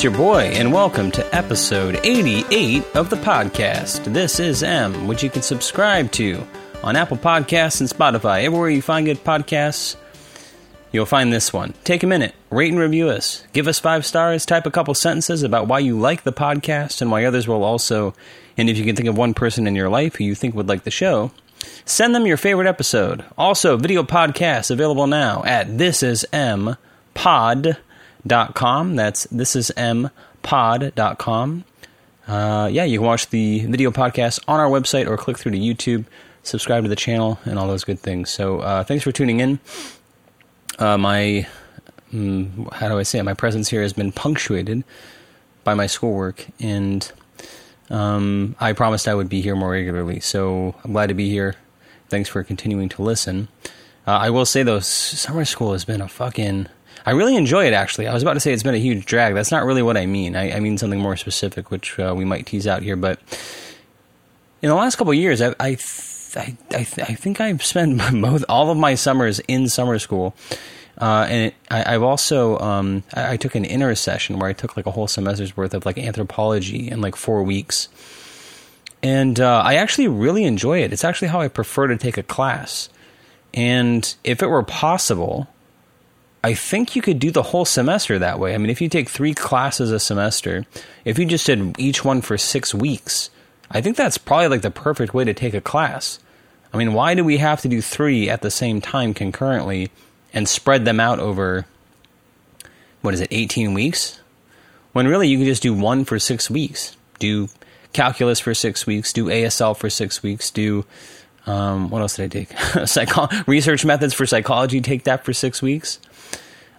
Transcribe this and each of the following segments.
It's your boy, and welcome to episode 88 of the podcast. This is M, which you can subscribe to on Apple Podcasts and Spotify. Everywhere you find good podcasts, you'll find this one. Take a minute, rate and review us. Give us five stars, type a couple sentences about why you like the podcast and why others will also. And if you can think of one person in your life who you think would like the show, send them your favorite episode. Also, video podcasts available now at thisismpod.com. That's thisismpod.com. Uh, yeah, you can watch the video podcast on our website or click through to YouTube, subscribe to the channel, and all those good things. So, uh, thanks for tuning in. Uh, my, mm, how do I say it? My presence here has been punctuated by my schoolwork, and um, I promised I would be here more regularly. So, I'm glad to be here. Thanks for continuing to listen. Uh, I will say, though, summer school has been a fucking. I really enjoy it, actually. I was about to say it's been a huge drag. That's not really what I mean. I, I mean something more specific, which uh, we might tease out here. But in the last couple of years, I, I I, I, I think I've spent both all of my summers in summer school, uh, and it, I, have also um, I, I, took an intersession where I took like a whole semester's worth of like anthropology in like four weeks, and uh, I actually really enjoy it. It's actually how I prefer to take a class, and if it were possible. I think you could do the whole semester that way. I mean, if you take three classes a semester, if you just did each one for six weeks, I think that's probably like the perfect way to take a class. I mean, why do we have to do three at the same time concurrently and spread them out over, what is it, 18 weeks? When really you can just do one for six weeks. Do calculus for six weeks, do ASL for six weeks, do, um, what else did I take? Psycho- research methods for psychology, take that for six weeks.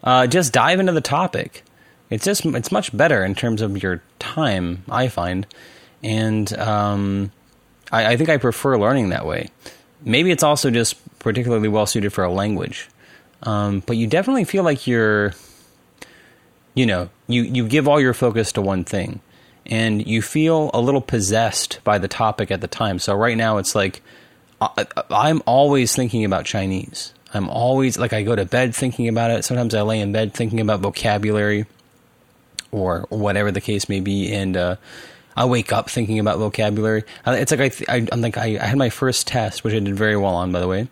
Uh, just dive into the topic. It's just, it's much better in terms of your time, I find and um, I, I, think I prefer learning that way. Maybe it's also just particularly well suited for a language, um, but you definitely feel like you're, you know, you you give all your focus to one thing, and you feel a little possessed by the topic at the time. So right now it's like I, I'm always thinking about Chinese. I'm always like I go to bed thinking about it. Sometimes I lay in bed thinking about vocabulary or whatever the case may be, and uh, I wake up thinking about vocabulary. It's like I, I am like I, I had my first test, which I did very well on, by the way.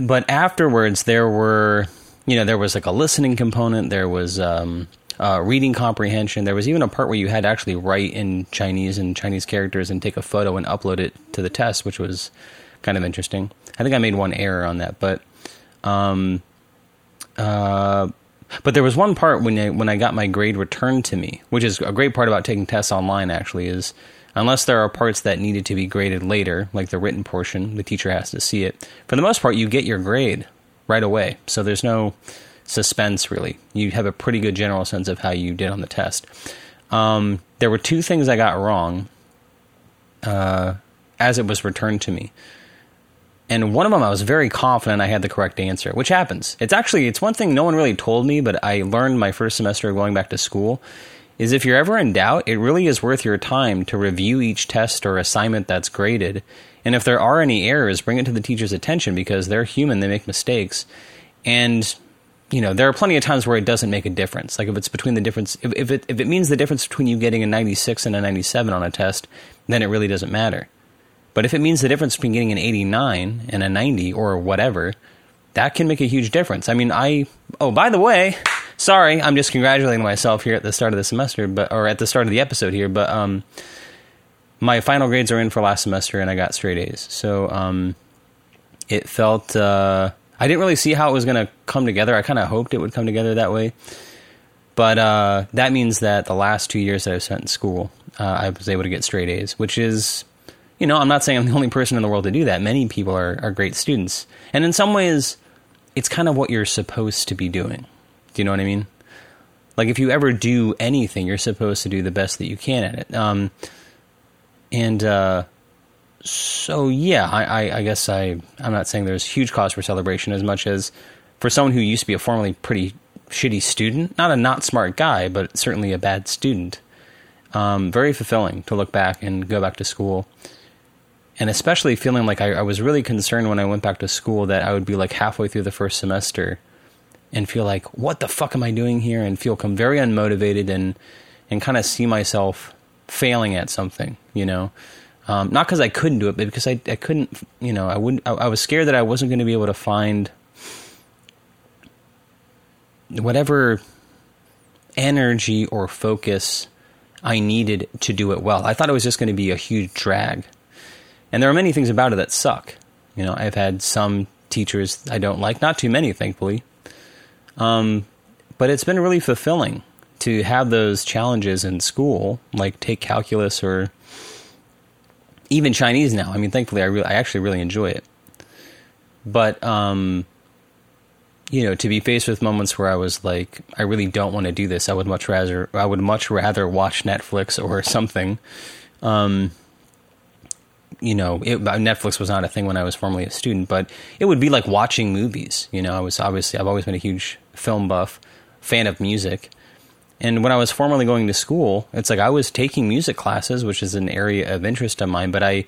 But afterwards, there were you know there was like a listening component. There was um, uh, reading comprehension. There was even a part where you had to actually write in Chinese and Chinese characters and take a photo and upload it to the test, which was kind of interesting. I think I made one error on that, but um, uh, but there was one part when I, when I got my grade returned to me, which is a great part about taking tests online. Actually, is unless there are parts that needed to be graded later, like the written portion, the teacher has to see it. For the most part, you get your grade right away, so there's no suspense really. You have a pretty good general sense of how you did on the test. Um, there were two things I got wrong uh, as it was returned to me and one of them I was very confident I had the correct answer, which happens. It's actually it's one thing no one really told me, but I learned my first semester going back to school is if you're ever in doubt, it really is worth your time to review each test or assignment that's graded. And if there are any errors, bring it to the teacher's attention because they're human, they make mistakes. And you know, there are plenty of times where it doesn't make a difference. Like if it's between the difference if, if it if it means the difference between you getting a 96 and a 97 on a test, then it really doesn't matter. But if it means the difference between getting an 89 and a 90 or whatever, that can make a huge difference. I mean, I oh by the way, sorry, I'm just congratulating myself here at the start of the semester, but or at the start of the episode here, but um, my final grades are in for last semester and I got straight A's. So um, it felt uh, I didn't really see how it was going to come together. I kind of hoped it would come together that way, but uh, that means that the last two years that I've spent in school, uh, I was able to get straight A's, which is you know, I'm not saying I'm the only person in the world to do that. Many people are, are great students. And in some ways, it's kind of what you're supposed to be doing. Do you know what I mean? Like, if you ever do anything, you're supposed to do the best that you can at it. Um, and uh, so, yeah, I, I, I guess I, I'm not saying there's huge cause for celebration as much as for someone who used to be a formerly pretty shitty student, not a not smart guy, but certainly a bad student. Um, very fulfilling to look back and go back to school and especially feeling like I, I, was really concerned when I went back to school that I would be like halfway through the first semester and feel like, what the fuck am I doing here? And feel come very unmotivated and, and kind of see myself failing at something, you know? Um, not because I couldn't do it, but because I, I couldn't, you know, I wouldn't, I, I was scared that I wasn't going to be able to find whatever energy or focus I needed to do it well. I thought it was just going to be a huge drag. And there are many things about it that suck. You know, I've had some teachers I don't like, not too many, thankfully. Um, but it's been really fulfilling to have those challenges in school, like take calculus or even Chinese now. I mean, thankfully, I, re- I actually really enjoy it. But, um, you know, to be faced with moments where I was like, I really don't want to do this. I would much rather, I would much rather watch Netflix or something. Um, you know, it, Netflix was not a thing when I was formerly a student, but it would be like watching movies. You know, I was obviously, I've always been a huge film buff, fan of music. And when I was formerly going to school, it's like I was taking music classes, which is an area of interest of mine, but I,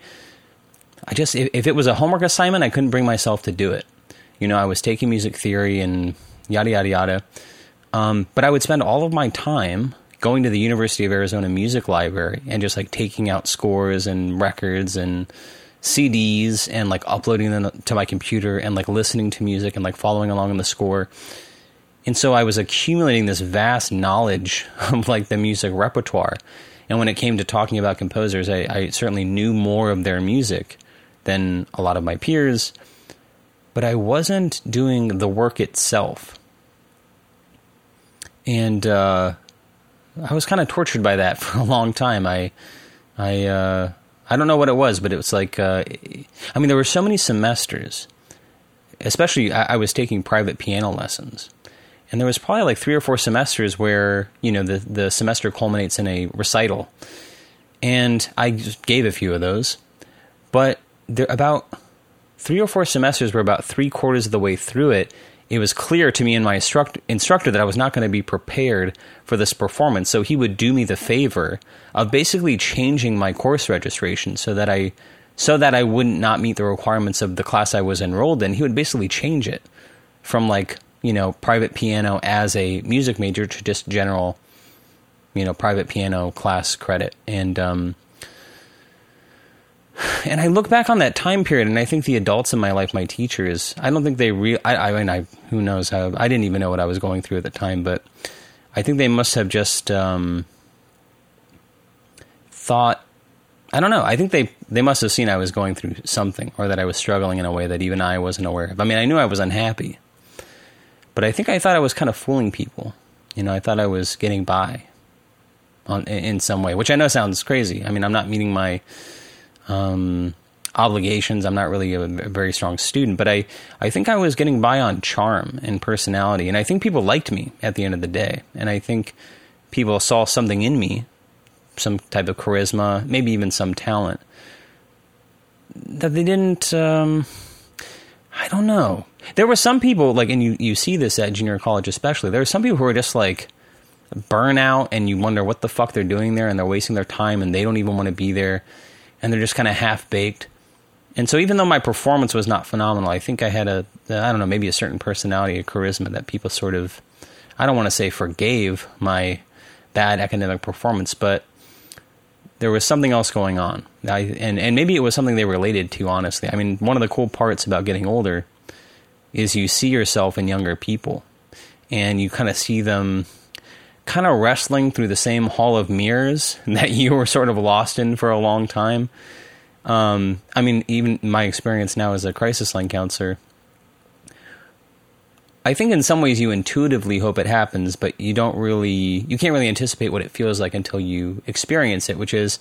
I just, if, if it was a homework assignment, I couldn't bring myself to do it. You know, I was taking music theory and yada, yada, yada. Um, but I would spend all of my time going to the University of Arizona Music Library and just like taking out scores and records and CDs and like uploading them to my computer and like listening to music and like following along in the score. And so I was accumulating this vast knowledge of like the music repertoire. And when it came to talking about composers, I, I certainly knew more of their music than a lot of my peers, but I wasn't doing the work itself. And uh, I was kind of tortured by that for a long time. I, I, uh, I don't know what it was, but it was like, uh, I mean, there were so many semesters, especially I, I, was taking private piano lessons, and there was probably like three or four semesters where you know the the semester culminates in a recital, and I gave a few of those, but there about three or four semesters were about three quarters of the way through it, it was clear to me and my instruct- instructor that I was not going to be prepared for this performance. So he would do me the favor of basically changing my course registration so that I so that I wouldn't not meet the requirements of the class I was enrolled in. He would basically change it from like you know private piano as a music major to just general you know private piano class credit and um, and I look back on that time period, and I think the adults in my life, my teachers, I don't think they real. I, I mean, I who knows how I didn't even know what I was going through at the time, but I think they must have just um, thought. I don't know. I think they they must have seen I was going through something, or that I was struggling in a way that even I wasn't aware of. I mean, I knew I was unhappy, but I think I thought I was kind of fooling people. You know, I thought I was getting by on in some way, which I know sounds crazy. I mean, I'm not meeting my um, obligations. I'm not really a, a, very strong student, but I, I think I was getting by on charm and personality. And I think people liked me at the end of the day. And I think people saw something in me, some type of charisma, maybe even some talent that they didn't. Um, I don't know. There were some people like, and you you see this at junior college especially. There are some people who are just like burnout, and you wonder what the fuck they're doing there, and they're wasting their time, and they don't even want to be there and they're just kind of half baked. And so, even though my performance was not phenomenal, I think I had a, I don't know, maybe a certain personality, a charisma that people sort of, I don't want to say forgave my bad academic performance, but there was something else going on. I, and, and maybe it was something they related to, honestly. I mean, one of the cool parts about getting older is you see yourself in younger people and you kind of see them kind of wrestling through the same hall of mirrors that you were sort of lost in for a long time. Um, I mean, even my experience now as a crisis line counselor, I think in some ways you intuitively hope it happens, but you don't really, you can't really anticipate what it feels like until you experience it, which is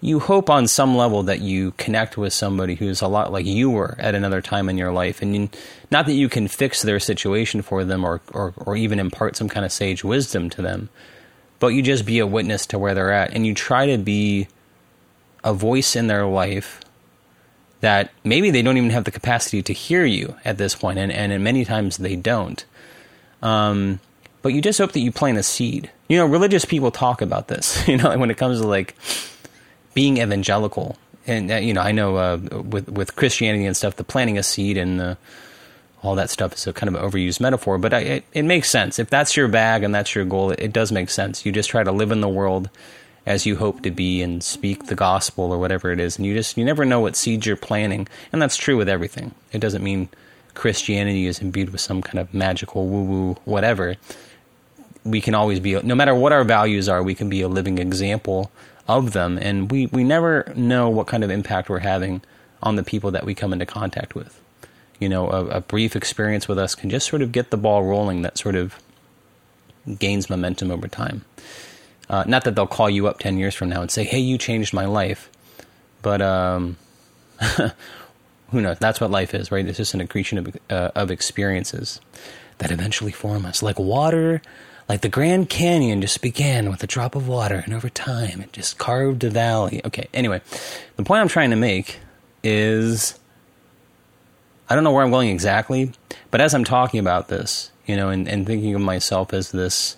you hope on some level that you connect with somebody who's a lot like you were at another time in your life and you, not that you can fix their situation for them or, or, or even impart some kind of sage wisdom to them but you just be a witness to where they're at and you try to be a voice in their life that maybe they don't even have the capacity to hear you at this point and, and many times they don't. Um, but you just hope that you plant a seed. You know religious people talk about this you know when it comes to like being evangelical, and uh, you know, I know uh, with with Christianity and stuff, the planting a seed and the all that stuff is a kind of overused metaphor, but I, it, it makes sense. If that's your bag and that's your goal, it, it does make sense. You just try to live in the world as you hope to be and speak the gospel or whatever it is. And you just, you never know what seeds you're planting. And that's true with everything. It doesn't mean Christianity is imbued with some kind of magical woo woo whatever. We can always be, no matter what our values are, we can be a living example of them. And we, we never know what kind of impact we're having on the people that we come into contact with. You know, a, a brief experience with us can just sort of get the ball rolling that sort of gains momentum over time. Uh, not that they'll call you up 10 years from now and say, hey, you changed my life. But um, who knows? That's what life is, right? It's just an accretion of, uh, of experiences that eventually form us. Like water, like the Grand Canyon just began with a drop of water, and over time it just carved a valley. Okay, anyway, the point I'm trying to make is I don't know where I'm going exactly, but as I'm talking about this, you know, and, and thinking of myself as this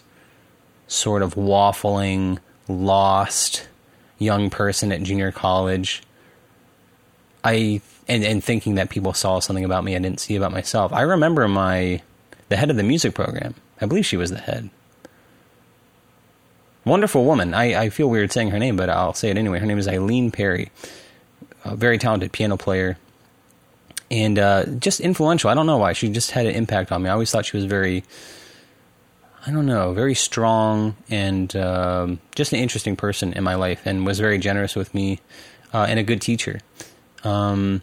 sort of waffling, lost young person at junior college. I and, and thinking that people saw something about me I didn't see about myself. I remember my the head of the music program. I believe she was the head. Wonderful woman. I, I feel weird saying her name, but I'll say it anyway. Her name is Eileen Perry, a very talented piano player, and uh, just influential. I don't know why. She just had an impact on me. I always thought she was very I don't know, very strong and um, just an interesting person in my life, and was very generous with me uh, and a good teacher. Um,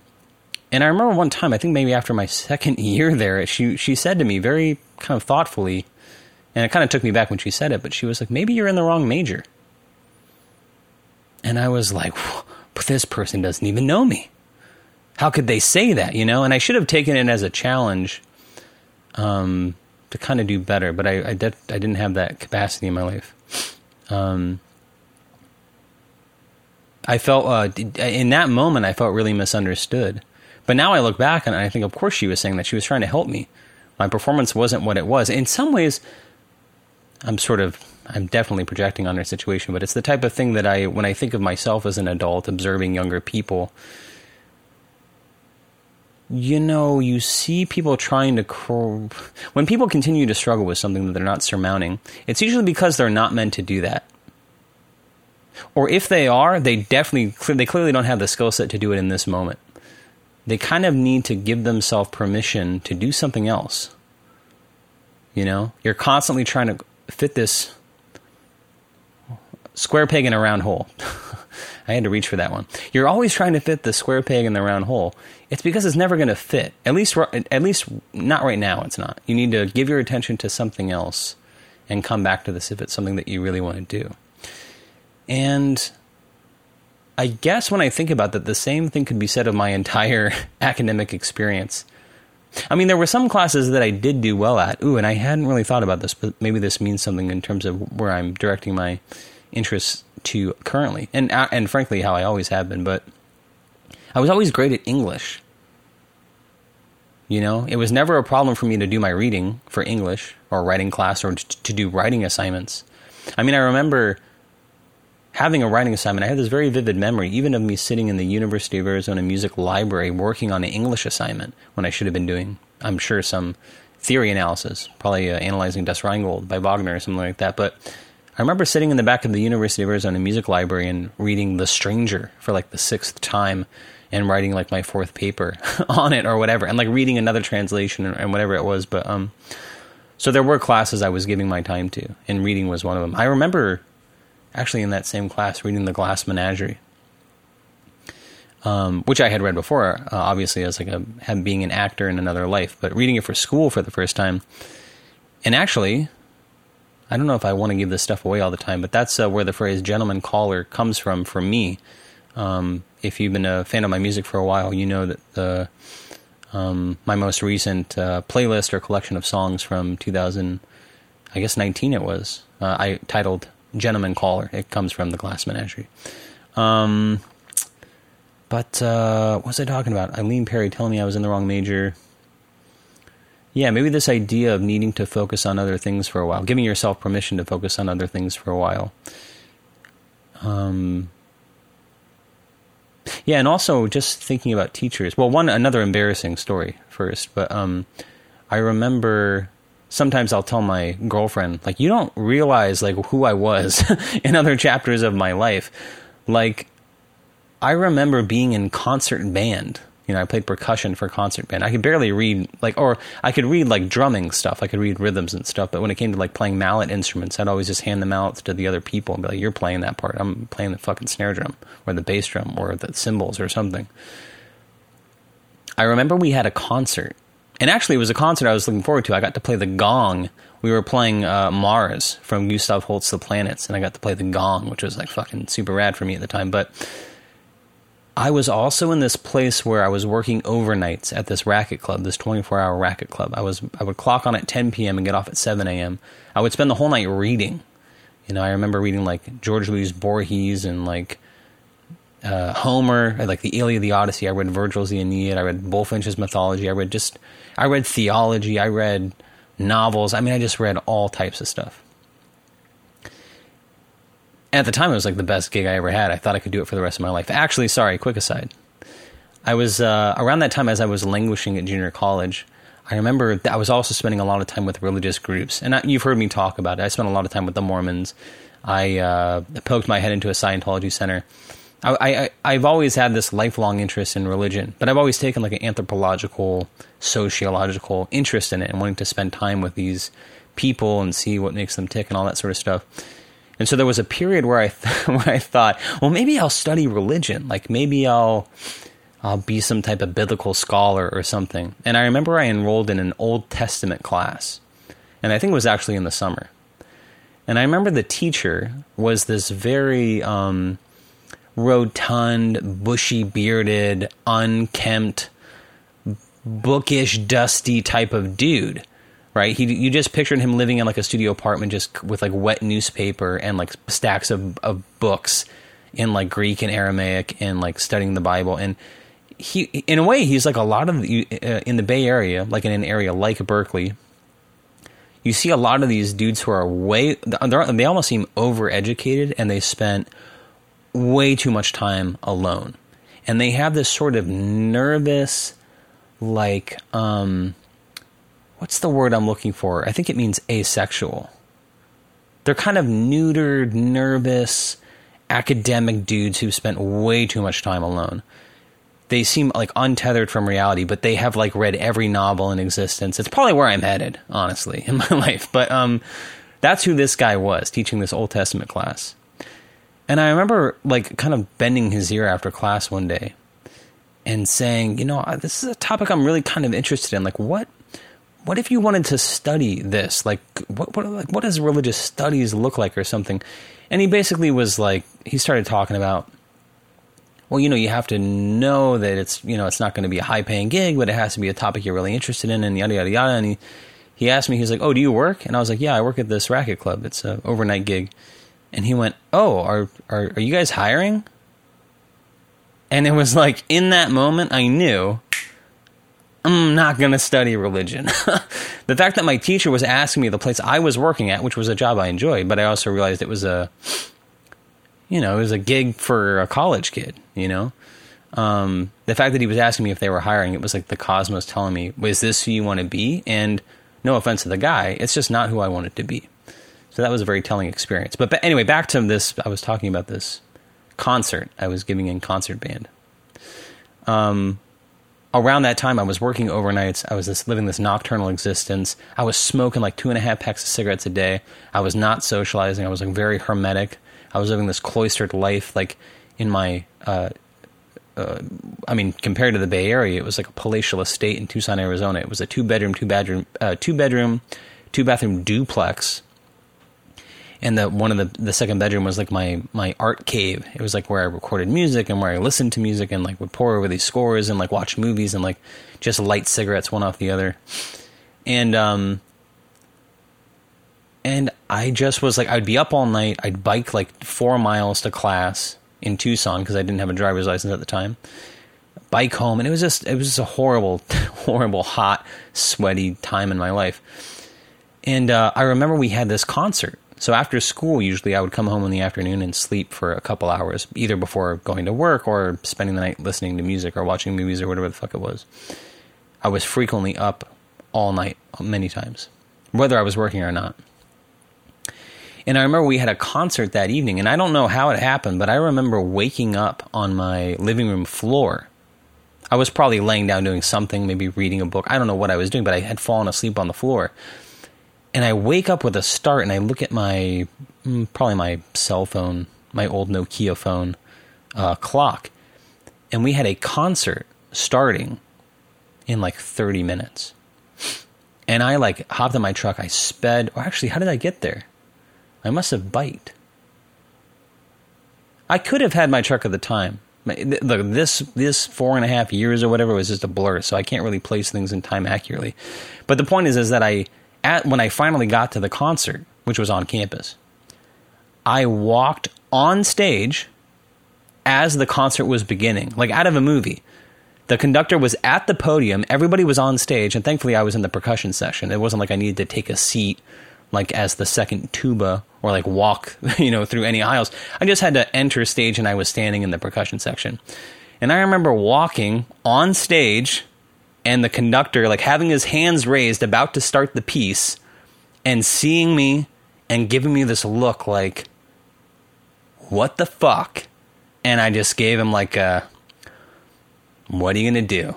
and I remember one time, I think maybe after my second year there, she she said to me very kind of thoughtfully, and it kind of took me back when she said it, but she was like, "Maybe you're in the wrong major." And I was like, "But this person doesn't even know me. How could they say that?" You know? And I should have taken it as a challenge. Um, to kind of do better, but I I, I didn't have that capacity in my life. Um, I felt uh, in that moment I felt really misunderstood. But now I look back and I think, of course, she was saying that she was trying to help me. My performance wasn't what it was. In some ways, I'm sort of I'm definitely projecting on her situation, but it's the type of thing that I when I think of myself as an adult observing younger people you know, you see people trying to. Cr- when people continue to struggle with something that they're not surmounting, it's usually because they're not meant to do that. Or if they are, they definitely, they clearly don't have the skill set to do it in this moment. They kind of need to give themselves permission to do something else. You know, you're constantly trying to fit this square peg in a round hole. I had to reach for that one. You're always trying to fit the square peg in the round hole. It's because it's never going to fit. At least, at least not right now. It's not. You need to give your attention to something else, and come back to this if it's something that you really want to do. And I guess when I think about that, the same thing could be said of my entire academic experience. I mean, there were some classes that I did do well at. Ooh, and I hadn't really thought about this, but maybe this means something in terms of where I'm directing my interests to currently, and uh, and frankly, how I always have been. But I was always great at English. You know, it was never a problem for me to do my reading for English or writing class or to do writing assignments. I mean, I remember having a writing assignment. I have this very vivid memory, even of me sitting in the University of Arizona Music Library working on an English assignment when I should have been doing, I'm sure, some theory analysis, probably uh, analyzing Das Rheingold by Wagner or something like that. But I remember sitting in the back of the University of Arizona Music Library and reading The Stranger for like the sixth time and writing like my fourth paper on it or whatever and like reading another translation and whatever it was. But, um, so there were classes I was giving my time to and reading was one of them. I remember actually in that same class reading The Glass Menagerie. Um, which I had read before, uh, obviously as like a being an actor in another life, but reading it for school for the first time, and actually I don't know if I want to give this stuff away all the time, but that's uh, where the phrase "gentleman caller" comes from for me. Um, if you've been a fan of my music for a while, you know that the um, my most recent uh, playlist or collection of songs from 2000, I guess 19 it was, uh, I titled "Gentleman Caller." It comes from the Glass Menagerie. Um, but uh, what was I talking about? Eileen Perry telling me I was in the wrong major. Yeah, maybe this idea of needing to focus on other things for a while, giving yourself permission to focus on other things for a while. Um, yeah, and also just thinking about teachers. Well, one another embarrassing story first, but um, I remember sometimes I'll tell my girlfriend, like, you don't realize like who I was in other chapters of my life. Like, I remember being in concert band. You know, I played percussion for concert band. I could barely read like, or I could read like drumming stuff. I could read rhythms and stuff. But when it came to like playing mallet instruments, I'd always just hand them out to the other people and be like, "You're playing that part. I'm playing the fucking snare drum or the bass drum or the cymbals or something." I remember we had a concert, and actually, it was a concert I was looking forward to. I got to play the gong. We were playing uh, Mars from Gustav Holst The Planets, and I got to play the gong, which was like fucking super rad for me at the time. But I was also in this place where I was working overnights at this racket club, this 24 hour racket club. I was I would clock on at 10 p.m. and get off at 7 a.m. I would spend the whole night reading. You know, I remember reading like George Louis Borges and like uh, Homer, like the Iliad, the Odyssey. I read Virgil's the Aeneid. I read Bulfinch's mythology. I read just I read theology. I read novels. I mean, I just read all types of stuff at the time, it was like the best gig I ever had. I thought I could do it for the rest of my life. Actually, sorry, quick aside. I was uh, around that time as I was languishing at junior college. I remember I was also spending a lot of time with religious groups, and I, you've heard me talk about it. I spent a lot of time with the Mormons. I uh, poked my head into a Scientology center. I, I, have always had this lifelong interest in religion, but I've always taken like an anthropological, sociological interest in it, and wanting to spend time with these people and see what makes them tick and all that sort of stuff. And so there was a period where I th- where I thought, well, maybe I'll study religion. Like maybe I'll I'll be some type of biblical scholar or something. And I remember I enrolled in an Old Testament class, and I think it was actually in the summer. And I remember the teacher was this very um, rotund, bushy bearded, unkempt, bookish, dusty type of dude right? He you just pictured him living in like a studio apartment, just with like wet newspaper and like stacks of of books in like Greek and Aramaic and like studying the Bible. And he, in a way, he's like a lot of the, uh, in the Bay Area, like in an area like Berkeley. You see a lot of these dudes who are way they almost seem overeducated and they spent way too much time alone. And they have this sort of nervous like um what's the word I'm looking for? I think it means asexual. They're kind of neutered, nervous, academic dudes who've spent way too much time alone. They seem like untethered from reality, but they have like read every novel in existence. It's probably where I'm headed, honestly, in my life. But um, that's who this guy was teaching this Old Testament class. And I remember like kind of bending his ear after class one day and saying, you know, uh, this is a topic I'm really kind of interested in. Like, what what if you wanted to study this? Like, what what like, what does religious studies look like, or something? And he basically was like, he started talking about, well, you know, you have to know that it's you know it's not going to be a high paying gig, but it has to be a topic you're really interested in, and yada yada yada. And he he asked me, he's like, oh, do you work? And I was like, yeah, I work at this racket club. It's a overnight gig. And he went, oh, are are are you guys hiring? And it was like in that moment, I knew I'm not going to study religion. the fact that my teacher was asking me the place I was working at, which was a job I enjoyed, but I also realized it was a, you know, it was a gig for a college kid, you know? Um, the fact that he was asking me if they were hiring, it was like the cosmos telling me, "Was this who you want to be?" And no offense to the guy, it's just not who I wanted to be. So that was a very telling experience. But, but anyway, back to this. I was talking about this concert I was giving in concert band. Um, around that time, I was working overnights. I was this, living this nocturnal existence. I was smoking like two and a half packs of cigarettes a day. I was not socializing. I was like very hermetic. I was living this cloistered life, like in my. Uh, uh, I mean, compared to the Bay Area, it was like a palatial estate in Tucson, Arizona. It was a two bedroom, two bedroom, uh, two bedroom, two bathroom duplex and the one of the the second bedroom was like my my art cave. It was like where I recorded music and where I listened to music and like would pour over these scores and like watch movies and like just light cigarettes one off the other. And um and I just was like I'd be up all night. I'd bike like 4 miles to class in Tucson because I didn't have a driver's license at the time. Bike home and it was just it was just a horrible horrible hot sweaty time in my life. And uh, I remember we had this concert so after school, usually I would come home in the afternoon and sleep for a couple hours, either before going to work or spending the night listening to music or watching movies or whatever the fuck it was. I was frequently up all night, many times, whether I was working or not. And I remember we had a concert that evening, and I don't know how it happened, but I remember waking up on my living room floor. I was probably laying down doing something, maybe reading a book. I don't know what I was doing, but I had fallen asleep on the floor. And I wake up with a start, and I look at my mm, probably my cell phone, my old Nokia phone uh, clock, and we had a concert starting in like 30 minutes. And I like hopped in my truck, I sped, or actually, how did I get there? I must have biked. I could have had my truck at the time. Look, this this four and a half years or whatever was just a blur, so I can't really place things in time accurately. But the point is, is that I at when I finally got to the concert, which was on campus, I walked on stage as the concert was beginning, like out of a movie. The conductor was at the podium, everybody was on stage, and thankfully I was in the percussion section. It wasn't like I needed to take a seat like as the second tuba or like walk, you know, through any aisles. I just had to enter stage and I was standing in the percussion section. And I remember walking on stage and the conductor like having his hands raised about to start the piece and seeing me and giving me this look like what the fuck? And I just gave him like a what are you going to do?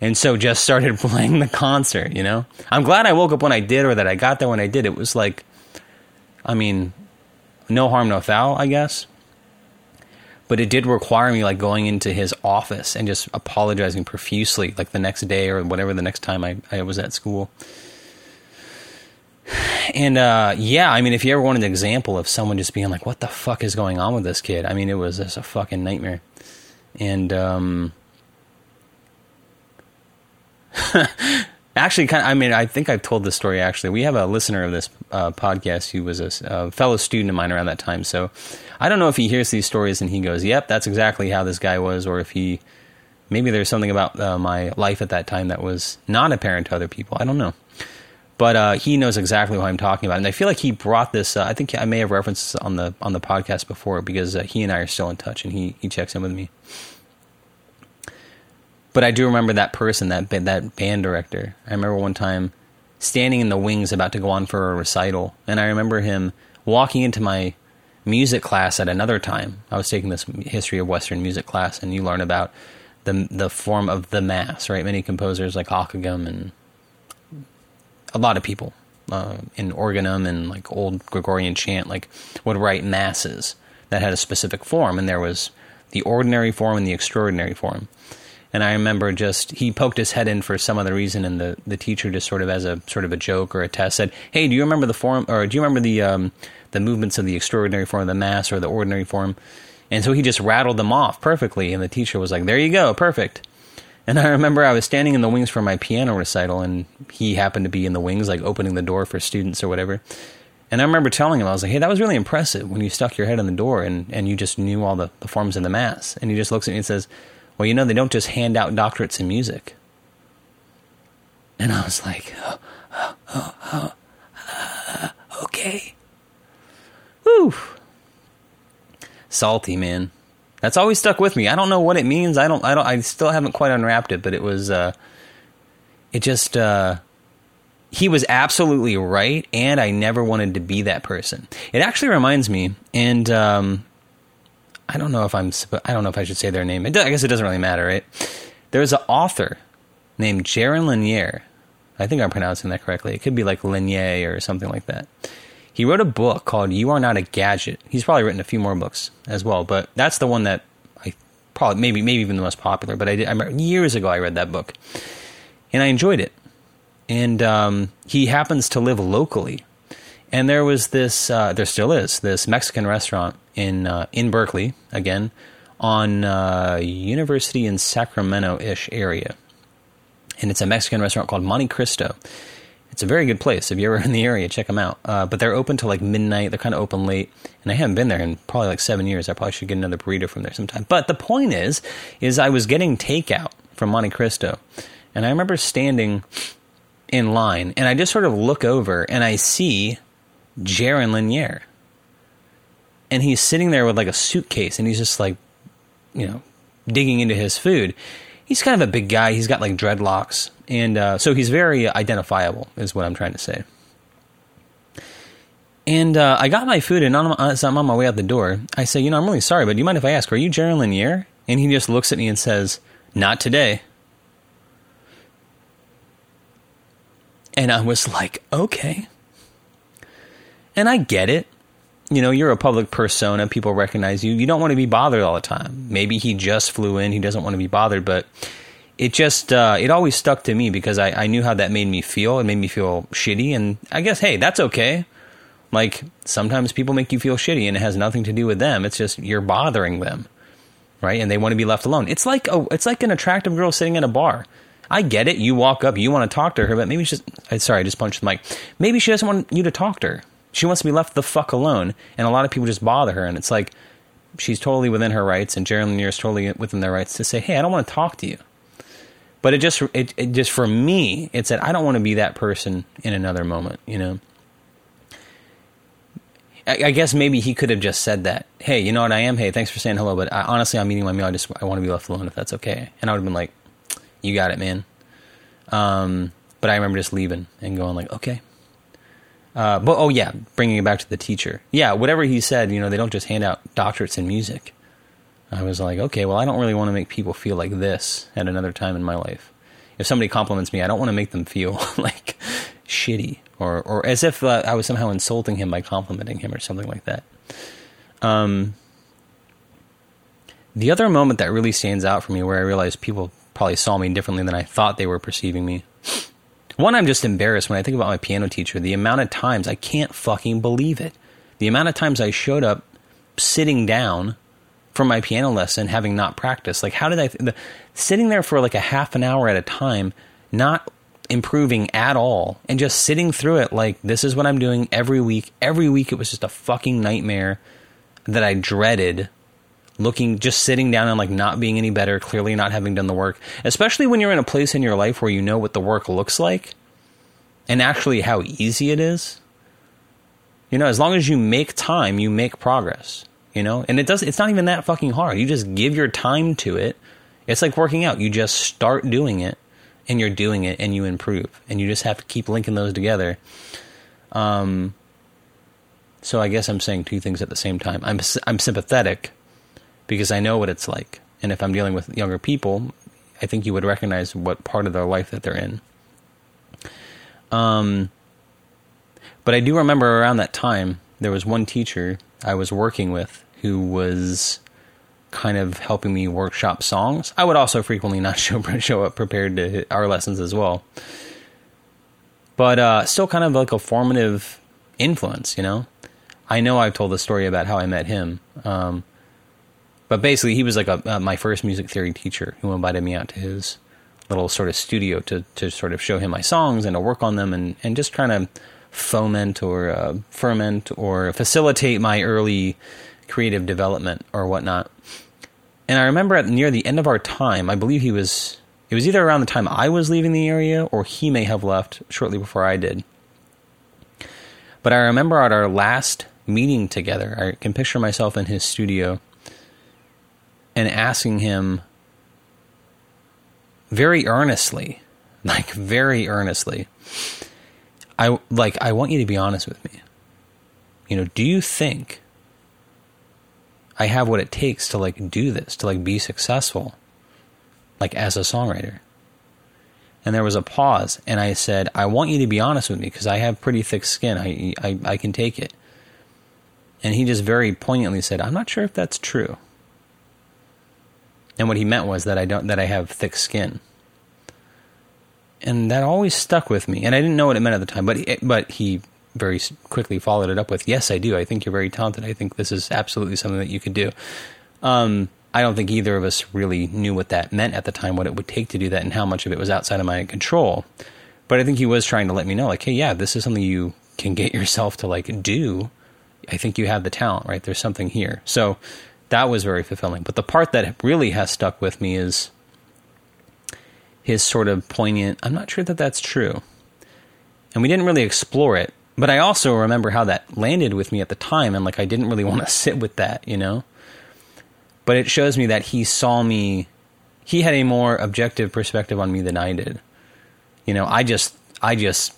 and so just started playing the concert you know i'm glad i woke up when i did or that i got there when i did it was like i mean no harm no foul i guess but it did require me like going into his office and just apologizing profusely like the next day or whatever the next time i, I was at school and uh, yeah i mean if you ever wanted an example of someone just being like what the fuck is going on with this kid i mean it was just a fucking nightmare and um, actually, kind of, I mean, I think I've told this story. Actually, we have a listener of this uh, podcast who was a, a, fellow student of mine around that time. So I don't know if he hears these stories and he goes, "Yep, that's exactly how this guy was," or if he maybe there's something about uh, my life at that time that was not apparent to other people. I don't know. But uh, he knows exactly what I'm talking about, and I feel like he brought this. Uh, I think I may have referenced on the on the podcast before because uh, he and I are still in touch, and he he checks in with me. But I do remember that person, that that band director. I remember one time standing in the wings about to go on for a recital, and I remember him walking into my music class at another time. I was taking this history of Western music class, and you learn about the the form of the mass, right? Many composers like Ockeghem and a lot of people uh, in organum and like old Gregorian chant, like would write masses that had a specific form, and there was the ordinary form and the extraordinary form. And I remember just he poked his head in for some other reason, and the, the teacher just sort of as a sort of a joke or a test said, "Hey, do you remember the form or do you remember the um, the movements of the extraordinary form of the mass or the ordinary form?" And so he just rattled them off perfectly, and the teacher was like, "There you go, perfect." And I remember I was standing in the wings for my piano recital, and he happened to be in the wings, like opening the door for students or whatever. And I remember telling him, I was like, hey, that was really impressive when you stuck your head in the door and, and you just knew all the, the forms of the mass. And he just looks at me and says, well, you know, they don't just hand out doctorates in music. And I was like, oh, oh, oh, uh, okay. Whew. Salty, man. That's always stuck with me. I don't know what it means. I don't, I don't, I still haven't quite unwrapped it, but it was, uh, it just, uh, he was absolutely right, and I never wanted to be that person. It actually reminds me, and um, I don't know if I'm. I don't know if I should say their name. I guess it doesn't really matter, right? There's an author named Jaron Lanier. I think I'm pronouncing that correctly. It could be like Lanier or something like that. He wrote a book called "You Are Not a Gadget." He's probably written a few more books as well, but that's the one that I probably maybe maybe even the most popular. But I did I remember years ago I read that book, and I enjoyed it. And um, he happens to live locally and there was this, uh, there still is this Mexican restaurant in uh, in Berkeley again on uh, University in Sacramento ish area, and it's a Mexican restaurant called Monte Cristo. It's a very good place. If you're ever in the area, check them out. Uh, but they're open till like midnight. They're kind of open late, and I haven't been there in probably like seven years. I probably should get another burrito from there sometime. But the point is, is I was getting takeout from Monte Cristo, and I remember standing in line, and I just sort of look over and I see Jaron Lanier. And he's sitting there with like a suitcase and he's just like, you know, digging into his food. He's kind of a big guy. He's got like dreadlocks, and uh, so he's very identifiable, is what I'm trying to say. And uh, I got my food, and as I'm on my way out the door, I say, "You know, I'm really sorry, but do you mind if I ask, are you Jaron Lanier?" And he just looks at me and says, "Not today." And I was like, "Okay." And I get it. You know, you're a public persona. People recognize you. You don't want to be bothered all the time. Maybe he just flew in. He doesn't want to be bothered, but it just uh, it always stuck to me because I, I knew how that made me feel. It made me feel shitty, and I guess hey, that's okay. Like sometimes people make you feel shitty, and it has nothing to do with them. It's just you're bothering them, right? And they want to be left alone. It's like a it's like an attractive girl sitting in a bar. I get it. You walk up, you want to talk to her, but maybe she's just sorry, I just punched the mic. Maybe she doesn't want you to talk to her. She wants to be left the fuck alone, and a lot of people just bother her, and it's like she's totally within her rights, and Jaron Lanier is totally within their rights to say, "Hey, I don't want to talk to you." But it just it, it just for me, it said I don't want to be that person in another moment, you know. I, I guess maybe he could have just said that. Hey, you know what I am? Hey, thanks for saying hello, but I, honestly, I'm eating my meal. I just I want to be left alone if that's okay. And I would have been like, "You got it, man." Um, but I remember just leaving and going like, "Okay." Uh, but oh yeah, bringing it back to the teacher. Yeah, whatever he said, you know, they don't just hand out doctorates in music. I was like, okay, well, I don't really want to make people feel like this at another time in my life. If somebody compliments me, I don't want to make them feel like shitty or or as if uh, I was somehow insulting him by complimenting him or something like that. Um, the other moment that really stands out for me, where I realized people probably saw me differently than I thought they were perceiving me, one, I'm just embarrassed when I think about my piano teacher. The amount of times I can't fucking believe it. The amount of times I showed up sitting down for my piano lesson having not practiced. Like, how did I, the, sitting there for like a half an hour at a time, not improving at all, and just sitting through it like, this is what I'm doing every week. Every week it was just a fucking nightmare that I dreaded looking just sitting down and like not being any better clearly not having done the work especially when you're in a place in your life where you know what the work looks like and actually how easy it is. You know as long as you make time you make progress you know? And it does it's not even that fucking hard. You just give your time to it. It's like working out. You just start doing it and you're doing it and you improve and you just have to keep linking those together. Um so i guess i'm saying two things at the same time. I'm i'm sympathetic because I know what it's like. And if I'm dealing with younger people, I think you would recognize what part of their life that they're in. Um, but I do remember around that time, there was one teacher I was working with who was kind of helping me workshop songs. I would also frequently not show show up prepared to our lessons as well, but uh, still kind of like a formative influence. You know, I know I've told the story about how I met him, um, but basically, he was like a, uh, my first music theory teacher who invited me out to his little sort of studio to to sort of show him my songs and to work on them and and just kind of foment or uh, ferment or facilitate my early creative development or whatnot. And I remember at near the end of our time, I believe he was it was either around the time I was leaving the area or he may have left shortly before I did. But I remember at our last meeting together, I can picture myself in his studio and asking him very earnestly, like very earnestly, I like I want you to be honest with me. You know, do you think I have what it takes to like do this, to like be successful like as a songwriter? And there was a pause and I said, I want you to be honest with me because I have pretty thick skin. I, I I can take it. And he just very poignantly said, I'm not sure if that's true. And what he meant was that I don't that I have thick skin. And that always stuck with me. And I didn't know what it meant at the time, but but he very quickly followed it up with, "Yes, I do. I think you're very talented. I think this is absolutely something that you could do." Um, I don't think either of us really knew what that meant at the time, what it would take to do that, and how much of it was outside of my control. But I think he was trying to let me know, like, "Hey, yeah, this is something you can get yourself to like do. I think you have the talent, right? There's something here." So that was very fulfilling. But the part that really has stuck with me is his sort of poignant, I'm not sure that that's true. And we didn't really explore it. But I also remember how that landed with me at the time, and like I didn't really want to sit with that, you know? But it shows me that he saw me he had a more objective perspective on me than I did. You know, I just, I just,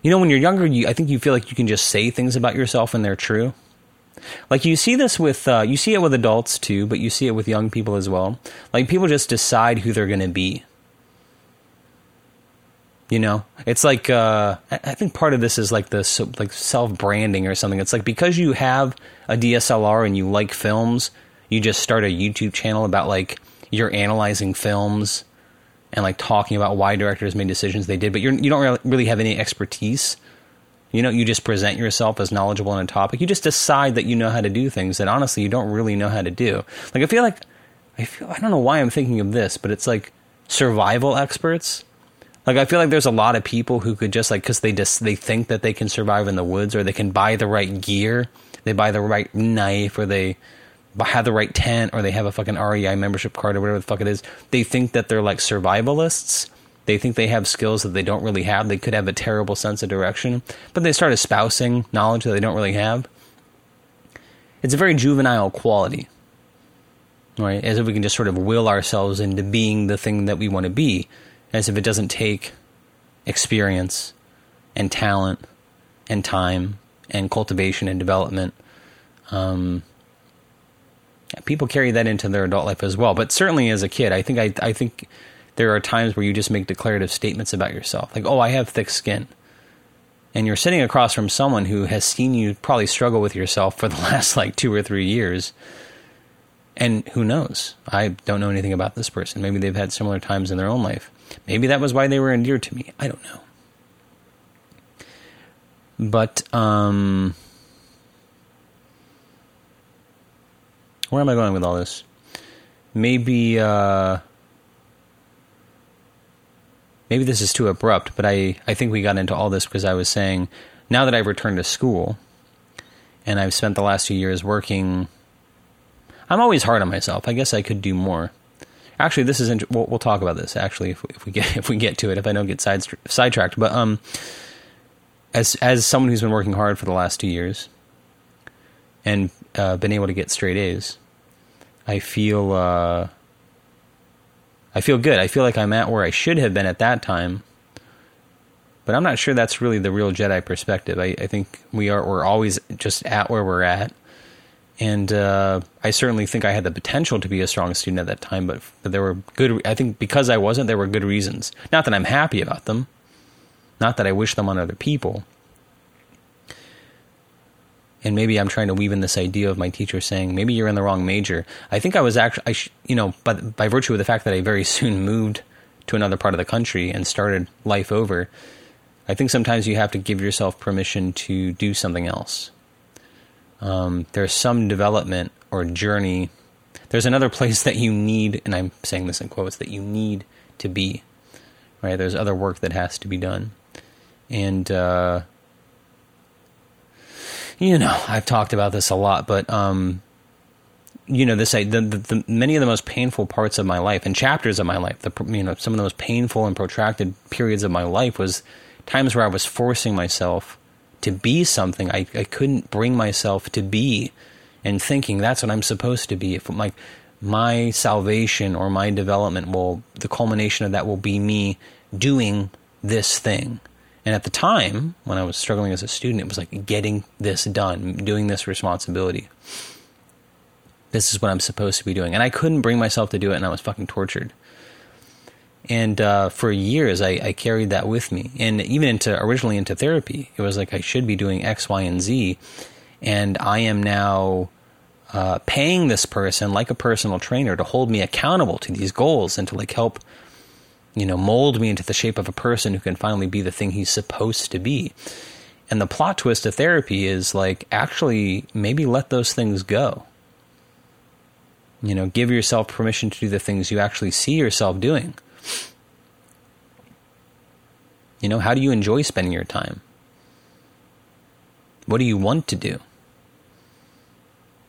you know, when you're younger, you, I think you feel like you can just say things about yourself and they're true. Like you see this with, uh, you see it with adults too, but you see it with young people as well. Like people just decide who they're going to be. You know, it's like uh, I think part of this is like this like self branding or something. It's like because you have a DSLR and you like films, you just start a YouTube channel about like you're analyzing films and like talking about why directors made decisions they did, but you're you don't really have any expertise. You know, you just present yourself as knowledgeable on a topic. You just decide that you know how to do things that honestly you don't really know how to do. Like I feel like I feel I don't know why I'm thinking of this, but it's like survival experts like I feel like there's a lot of people who could just like because they just they think that they can survive in the woods or they can buy the right gear, they buy the right knife or they have the right tent or they have a fucking REI membership card or whatever the fuck it is. They think that they're like survivalists. They think they have skills that they don't really have. They could have a terrible sense of direction, but they start espousing knowledge that they don't really have. It's a very juvenile quality, right? As if we can just sort of will ourselves into being the thing that we want to be as if it doesn't take experience and talent and time and cultivation and development. Um, people carry that into their adult life as well, but certainly as a kid, I think I, I think there are times where you just make declarative statements about yourself, like, "Oh, I have thick skin," and you're sitting across from someone who has seen you probably struggle with yourself for the last like two or three years. And who knows? I don't know anything about this person. Maybe they've had similar times in their own life. Maybe that was why they were endeared to me. I don't know. But um where am I going with all this? Maybe uh maybe this is too abrupt, but I, I think we got into all this because I was saying now that I've returned to school and I've spent the last few years working I'm always hard on myself. I guess I could do more. Actually, this is int- we'll, we'll talk about this actually if we, if we get if we get to it if I don't get side sidetracked. But um, as as someone who's been working hard for the last two years and uh, been able to get straight A's, I feel uh, I feel good. I feel like I'm at where I should have been at that time. But I'm not sure that's really the real Jedi perspective. I, I think we are we're always just at where we're at and uh, I certainly think I had the potential to be a strong student at that time, but, but there were good. I think because I wasn't, there were good reasons. Not that I'm happy about them, not that I wish them on other people. And maybe I'm trying to weave in this idea of my teacher saying, maybe you're in the wrong major. I think I was actually, I sh- you know, by, by virtue of the fact that I very soon moved to another part of the country and started life over, I think sometimes you have to give yourself permission to do something else um, there's some development or journey. There's another place that you need, and I'm saying this in quotes, that you need to be. Right? There's other work that has to be done. And, uh, you know, I've talked about this a lot, but, um, you know, this the, the, the, many of the most painful parts of my life and chapters of my life, the you know, some of the most painful and protracted periods of my life was times where I was forcing myself to be something I, I couldn't bring myself to be and thinking that's what I'm supposed to be. If my my salvation or my development will the culmination of that will be me doing this thing. And at the time, when I was struggling as a student, it was like getting this done, doing this responsibility. This is what I'm supposed to be doing. And I couldn't bring myself to do it, and I was fucking tortured. And uh, for years, I, I, carried that with me, and even into originally into therapy, it was like I should be doing X, Y, and Z, and I am now uh, paying this person like a personal trainer to hold me accountable to these goals and to like help, you know, mold me into the shape of a person who can finally be the thing he's supposed to be. And the plot twist of therapy is like actually maybe let those things go. You know, give yourself permission to do the things you actually see yourself doing you know, how do you enjoy spending your time? What do you want to do?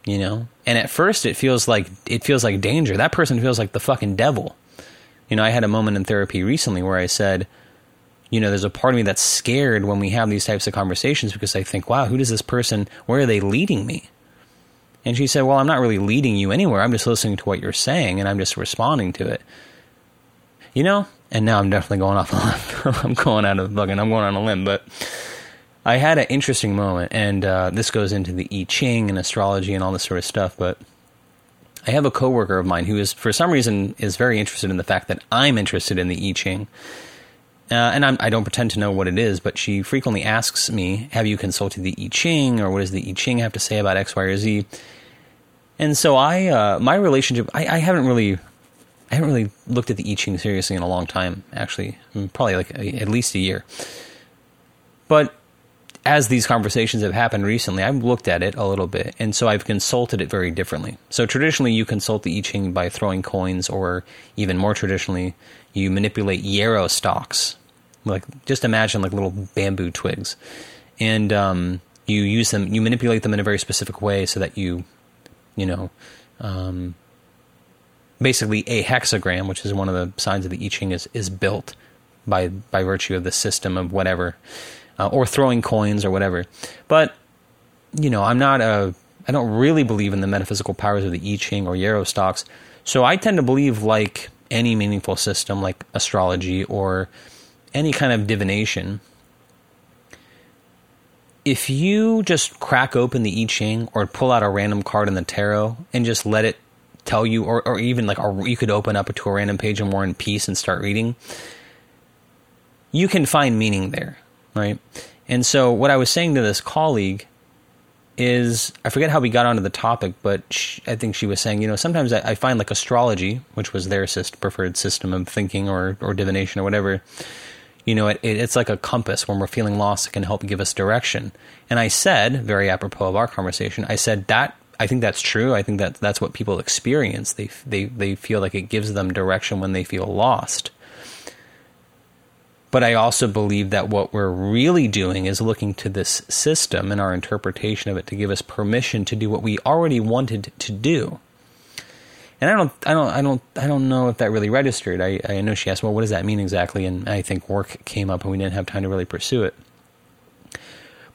You know? And at first it feels like it feels like danger. That person feels like the fucking devil. You know, I had a moment in therapy recently where I said, you know, there's a part of me that's scared when we have these types of conversations because I think, wow, who does this person, where are they leading me? And she said, Well, I'm not really leading you anywhere. I'm just listening to what you're saying and I'm just responding to it. You know? And now I'm definitely going off limb. I'm going out of the fucking, I'm going on a limb, but I had an interesting moment, and uh, this goes into the I Ching and astrology and all this sort of stuff, but I have a coworker of mine who is, for some reason, is very interested in the fact that I'm interested in the I Ching. Uh, and I'm, I do not pretend to know what it is, but she frequently asks me, "Have you consulted the I Ching, or what does the I Ching have to say about X, Y, or Z?" And so I, uh, my relationship, I, I, haven't really, I haven't really looked at the I Ching seriously in a long time. Actually, probably like a, at least a year. But as these conversations have happened recently, I've looked at it a little bit, and so I've consulted it very differently. So traditionally, you consult the I Ching by throwing coins, or even more traditionally, you manipulate yarrow stalks. Like just imagine like little bamboo twigs, and um, you use them. You manipulate them in a very specific way so that you, you know, um, basically a hexagram, which is one of the signs of the I Ching, is is built by by virtue of the system of whatever uh, or throwing coins or whatever. But you know, I'm not a I don't really believe in the metaphysical powers of the I Ching or Yarrow stalks. So I tend to believe like any meaningful system like astrology or any kind of divination. If you just crack open the I Ching or pull out a random card in the tarot and just let it tell you, or, or even like a, you could open up to a random page in War and Peace and start reading, you can find meaning there right? And so what I was saying to this colleague is I forget how we got onto the topic, but she, I think she was saying, you know, sometimes I, I find like astrology, which was their preferred system of thinking or or divination or whatever. You know, it, it, it's like a compass when we're feeling lost. It can help give us direction. And I said, very apropos of our conversation, I said that I think that's true. I think that that's what people experience. They they they feel like it gives them direction when they feel lost. But I also believe that what we're really doing is looking to this system and our interpretation of it to give us permission to do what we already wanted to do. And I don't, I don't, I don't, I don't know if that really registered. I, I know she asked, well, what does that mean exactly? And I think work came up and we didn't have time to really pursue it.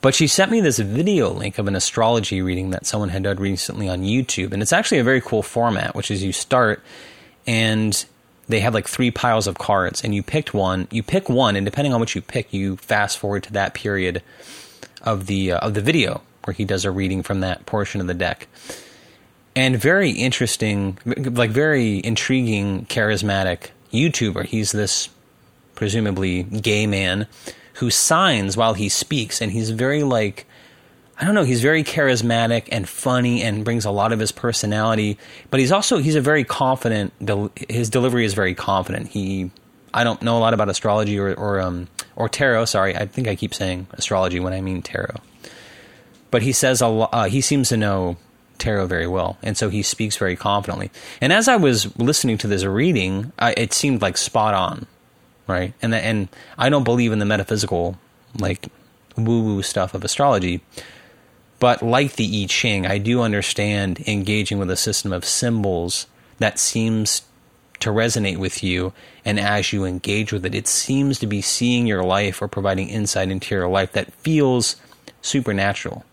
But she sent me this video link of an astrology reading that someone had done recently on YouTube. And it's actually a very cool format, which is you start and they have like three piles of cards and you picked one. You pick one and depending on what you pick you fast forward to that period of the uh, of the video where he does a reading from that portion of the deck. And very interesting like very intriguing charismatic youtuber. He's this presumably gay man who signs while he speaks and he's very like I don't know, he's very charismatic and funny and brings a lot of his personality, but he's also he's a very confident his delivery is very confident. He I don't know a lot about astrology or or um or tarot, sorry. I think I keep saying astrology when I mean tarot. But he says a lot, uh, he seems to know tarot very well, and so he speaks very confidently. And as I was listening to this reading, I, it seemed like spot on, right? And and I don't believe in the metaphysical like woo woo stuff of astrology, but like the I Ching, I do understand engaging with a system of symbols that seems to resonate with you. And as you engage with it, it seems to be seeing your life or providing insight into your life that feels supernatural.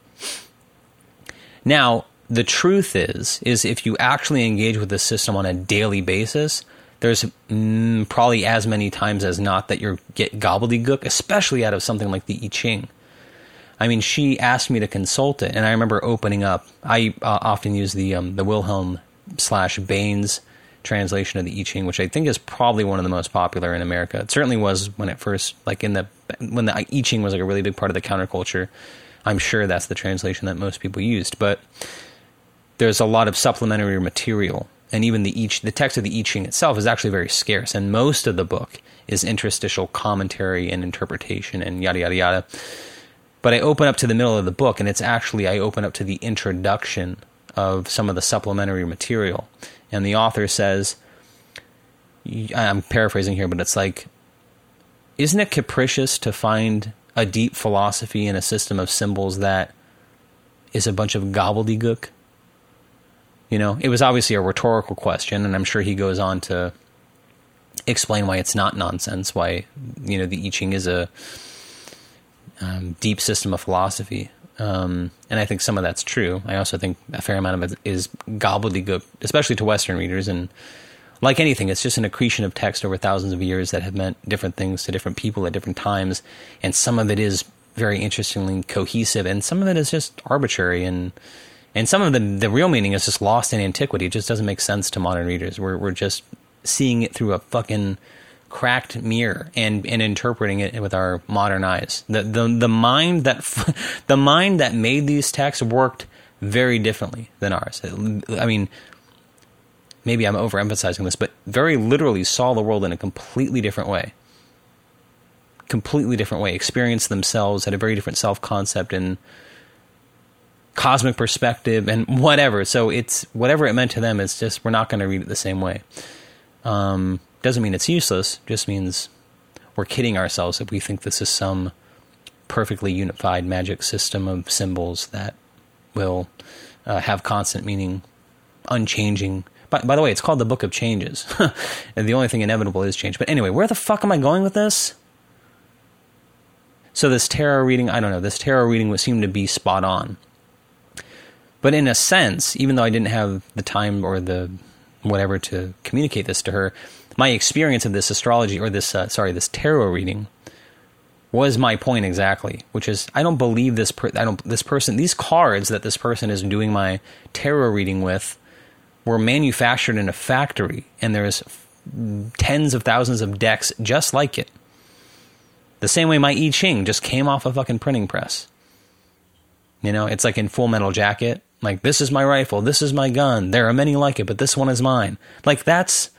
Now, the truth is, is if you actually engage with the system on a daily basis, there's mm, probably as many times as not that you get gobbledygook, especially out of something like the I Ching. I mean, she asked me to consult it, and I remember opening up. I uh, often use the um, the Wilhelm slash Baynes translation of the I Ching, which I think is probably one of the most popular in America. It certainly was when it first, like in the when the I Ching was like a really big part of the counterculture. I'm sure that's the translation that most people used, but there's a lot of supplementary material, and even the each the text of the I Ching itself is actually very scarce, and most of the book is interstitial commentary and interpretation and yada yada yada. But I open up to the middle of the book, and it's actually I open up to the introduction of some of the supplementary material. And the author says, I'm paraphrasing here, but it's like, isn't it capricious to find a deep philosophy in a system of symbols that is a bunch of gobbledygook? You know, it was obviously a rhetorical question, and I'm sure he goes on to explain why it's not nonsense, why, you know, the I Ching is a um, deep system of philosophy. Um, and I think some of that's true. I also think a fair amount of it is gobbledygook, especially to Western readers. And like anything, it's just an accretion of text over thousands of years that have meant different things to different people at different times. And some of it is very interestingly cohesive, and some of it is just arbitrary. And and some of the the real meaning is just lost in antiquity. It just doesn't make sense to modern readers. We're we're just seeing it through a fucking cracked mirror and, and interpreting it with our modern eyes. The, the, the mind that, the mind that made these texts worked very differently than ours. I mean, maybe I'm overemphasizing this, but very literally saw the world in a completely different way. Completely different way. Experienced themselves, had a very different self concept and cosmic perspective and whatever. So it's whatever it meant to them, it's just we're not going to read it the same way. Um, doesn't mean it's useless, just means we're kidding ourselves if we think this is some perfectly unified magic system of symbols that will uh, have constant meaning, unchanging. By, by the way, it's called the Book of Changes. and the only thing inevitable is change. But anyway, where the fuck am I going with this? So this tarot reading, I don't know, this tarot reading would seem to be spot on. But in a sense, even though I didn't have the time or the whatever to communicate this to her, my experience of this astrology or this uh, sorry this tarot reading was my point exactly, which is I don't believe this per- I don't this person these cards that this person is doing my tarot reading with were manufactured in a factory and there's tens of thousands of decks just like it. The same way my I Ching just came off a fucking printing press. You know, it's like in Full Metal Jacket, like this is my rifle, this is my gun. There are many like it, but this one is mine. Like that's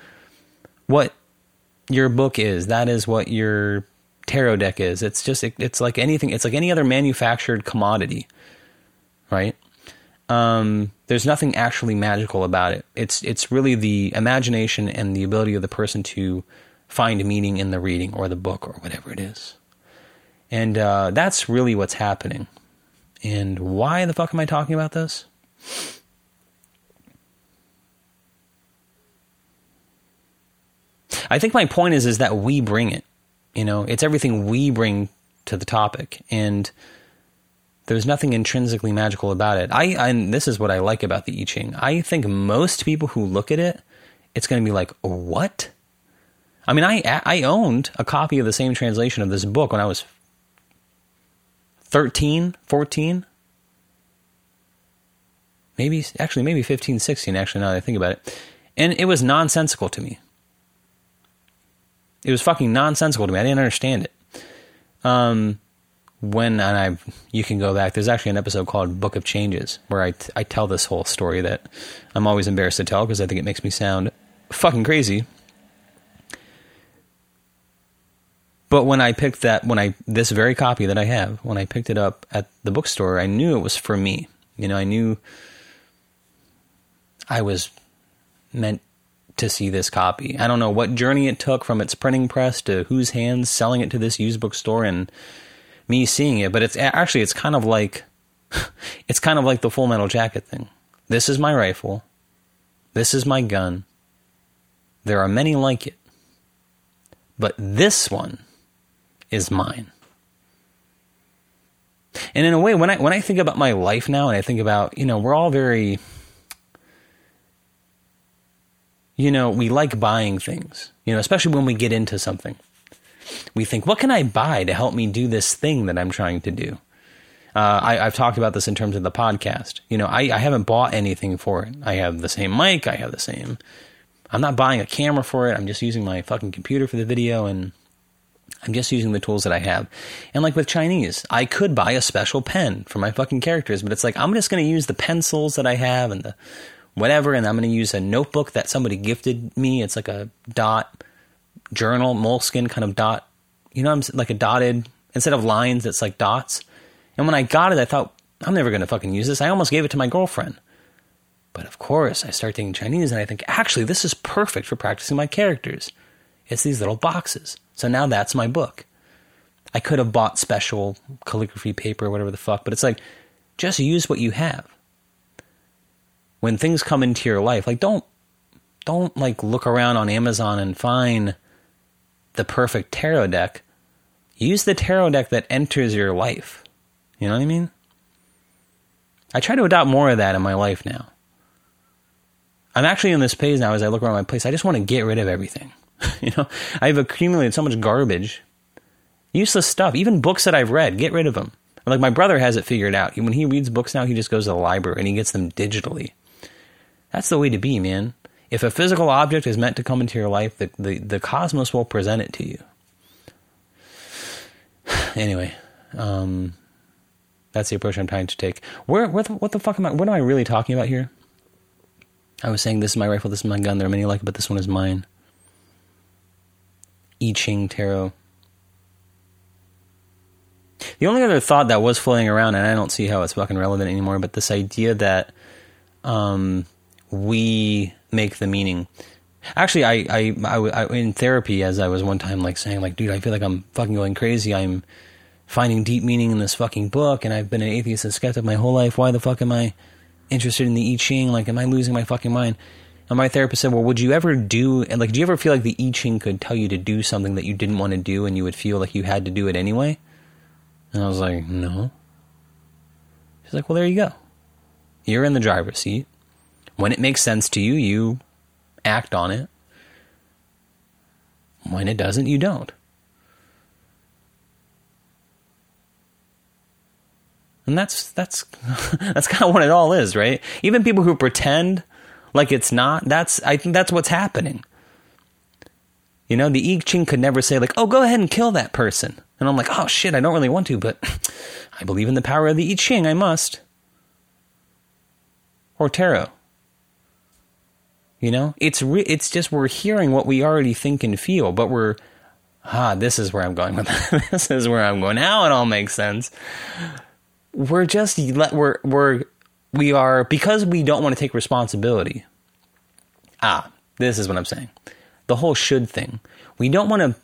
what your book is. That is what your tarot deck is. It's just it, it's like anything. It's like any other manufactured commodity, right? Um, there's nothing actually magical about it. It's it's really the imagination and the ability of the person to find meaning in the reading or the book or whatever it is, and uh, that's really what's happening. And why the fuck am I talking about this? I think my point is is that we bring it. You know, it's everything we bring to the topic, and there's nothing intrinsically magical about it. I and this is what I like about the I Ching. I think most people who look at it, it's going to be like, what? I mean, I I owned a copy of the same translation of this book when I was 13, 14. Maybe actually maybe 15, 16 actually now that I think about it. And it was nonsensical to me. It was fucking nonsensical to me. I didn't understand it. Um, when and I, you can go back. There's actually an episode called "Book of Changes" where I I tell this whole story that I'm always embarrassed to tell because I think it makes me sound fucking crazy. But when I picked that, when I this very copy that I have, when I picked it up at the bookstore, I knew it was for me. You know, I knew I was meant to see this copy. I don't know what journey it took from its printing press to whose hands selling it to this used bookstore and me seeing it, but it's actually it's kind of like it's kind of like the full metal jacket thing. This is my rifle. This is my gun. There are many like it. But this one is mine. And in a way, when I when I think about my life now and I think about, you know, we're all very you know, we like buying things, you know, especially when we get into something. We think, what can I buy to help me do this thing that I'm trying to do? Uh, I, have talked about this in terms of the podcast. You know, I, I haven't bought anything for it. I have the same mic. I have the same. I'm not buying a camera for it. I'm just using my fucking computer for the video and I'm just using the tools that I have. And like with Chinese, I could buy a special pen for my fucking characters, but it's like I'm just going to use the pencils that I have and the whatever, and I'm going to use a notebook that somebody gifted me. It's like a dot journal, Moleskine kind of dot, you know, I'm like a dotted instead of lines, it's like dots. And when I got it, I thought I'm never going to fucking use this. I almost gave it to my girlfriend. But of course, I start thinking Chinese, and I think actually this is perfect for practicing my characters. It's these little boxes. So now that's my book. I could have bought special calligraphy paper, or whatever the fuck, but it's like just use what you have when things come into your life, like don't don't like look around on Amazon and find the perfect tarot deck. Use the tarot deck that enters your life. You know what I mean? I try to adopt more of that in my life now. I'm actually in this phase now as I look around my place. I just want to get rid of everything. you know, I've accumulated so much garbage, useless stuff, even books that I've read. Get rid of them. Like my brother has it figured out. When he reads books now, he just goes to the library and he gets them digitally. That's the way to be, man. If a physical object is meant to come into your life, the, the, the cosmos will present it to you. anyway, um, that's the approach I'm trying to take. Where, where the, what the fuck am I? What am I really talking about here? I was saying this is my rifle, this is my gun. There are many like it, but this one is mine. I Ching Tarot. The only other thought that was floating around, and I don't see how it's fucking relevant anymore, but this idea that um, we make the meaning. Actually, I, I, I, I, in therapy, as I was one time like saying, like, dude, I feel like I'm fucking going crazy. I'm finding deep meaning in this fucking book, and I've been an atheist and skeptic my whole life. Why the fuck am I interested in the I Ching? Like, am I losing my fucking mind? And my therapist said, well, would you ever do, and like, do you ever feel like the I Ching could tell you to do something that you didn't want to do and you would feel like you had to do it anyway? And I was like, no. She's like, well, there you go. You're in the driver's seat. When it makes sense to you, you act on it. When it doesn't, you don't. And that's that's that's kind of what it all is, right? Even people who pretend like it's not, that's I think that's what's happening. You know, the I Ching could never say like, "Oh, go ahead and kill that person." And I'm like, "Oh shit, I don't really want to, but I believe in the power of the I Ching, I must." Or tarot. You know, it's re- it's just we're hearing what we already think and feel, but we're ah, this is where I'm going with that. this is where I'm going. Now it all makes sense. We're just let we're we're we are because we don't want to take responsibility. Ah, this is what I'm saying. The whole should thing. We don't want to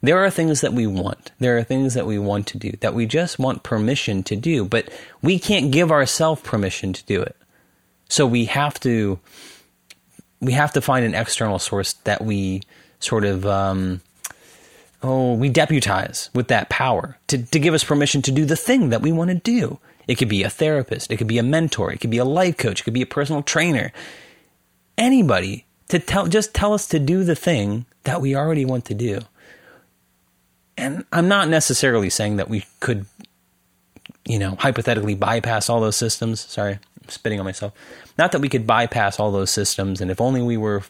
there are things that we want. There are things that we want to do that we just want permission to do, but we can't give ourselves permission to do it. So we have to we have to find an external source that we sort of um, oh we deputize with that power to, to give us permission to do the thing that we want to do. It could be a therapist it could be a mentor it could be a life coach it could be a personal trainer. Anybody to tell just tell us to do the thing that we already want to do. And i'm not necessarily saying that we could you know hypothetically bypass all those systems. Sorry i'm spitting on myself not that we could bypass all those systems, and if only we were,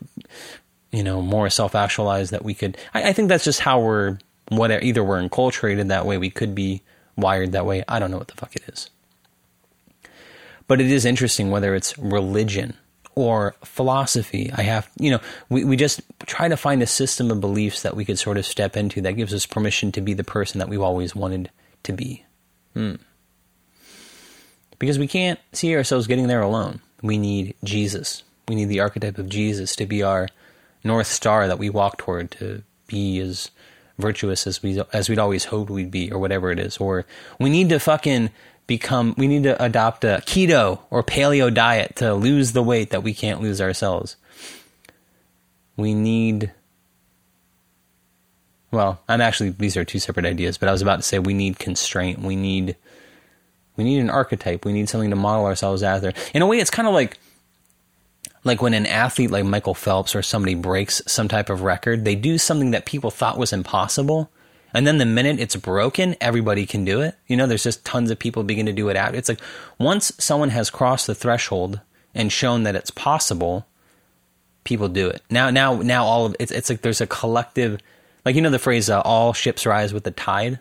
you know, more self-actualized, that we could. I, I think that's just how we're. Whatever, either we're enculturated that way, we could be wired that way. I don't know what the fuck it is. But it is interesting whether it's religion or philosophy. I have, you know, we, we just try to find a system of beliefs that we could sort of step into that gives us permission to be the person that we've always wanted to be. Hmm. Because we can't see ourselves getting there alone we need Jesus. We need the archetype of Jesus to be our north star that we walk toward to be as virtuous as we as we'd always hoped we'd be, or whatever it is. Or we need to fucking become. We need to adopt a keto or paleo diet to lose the weight that we can't lose ourselves. We need. Well, I'm actually these are two separate ideas, but I was about to say we need constraint. We need we need an archetype. We need something to model ourselves after. In a way, it's kind of like like when an athlete like Michael Phelps or somebody breaks some type of record, they do something that people thought was impossible. And then the minute it's broken, everybody can do it. You know, there's just tons of people begin to do it out. It's like once someone has crossed the threshold and shown that it's possible, people do it. Now, now, now, all of it's it's like there's a collective, like you know the phrase uh, "all ships rise with the tide."